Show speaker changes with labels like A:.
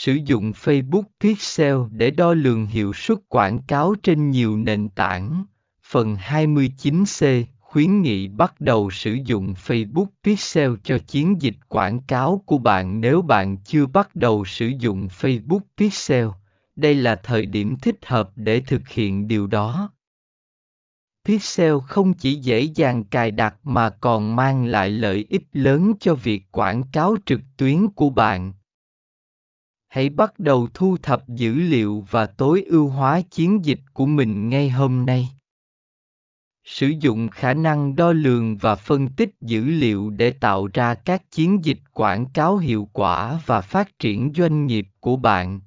A: Sử dụng Facebook Pixel để đo lường hiệu suất quảng cáo trên nhiều nền tảng. Phần 29C khuyến nghị bắt đầu sử dụng Facebook Pixel cho chiến dịch quảng cáo của bạn nếu bạn chưa bắt đầu sử dụng Facebook Pixel. Đây là thời điểm thích hợp để thực hiện điều đó. Pixel không chỉ dễ dàng cài đặt mà còn mang lại lợi ích lớn cho việc quảng cáo trực tuyến của bạn. Hãy bắt đầu thu thập dữ liệu và tối ưu hóa chiến dịch của mình ngay hôm nay. Sử dụng khả năng đo lường và phân tích dữ liệu để tạo ra các chiến dịch quảng cáo hiệu quả và phát triển doanh nghiệp của bạn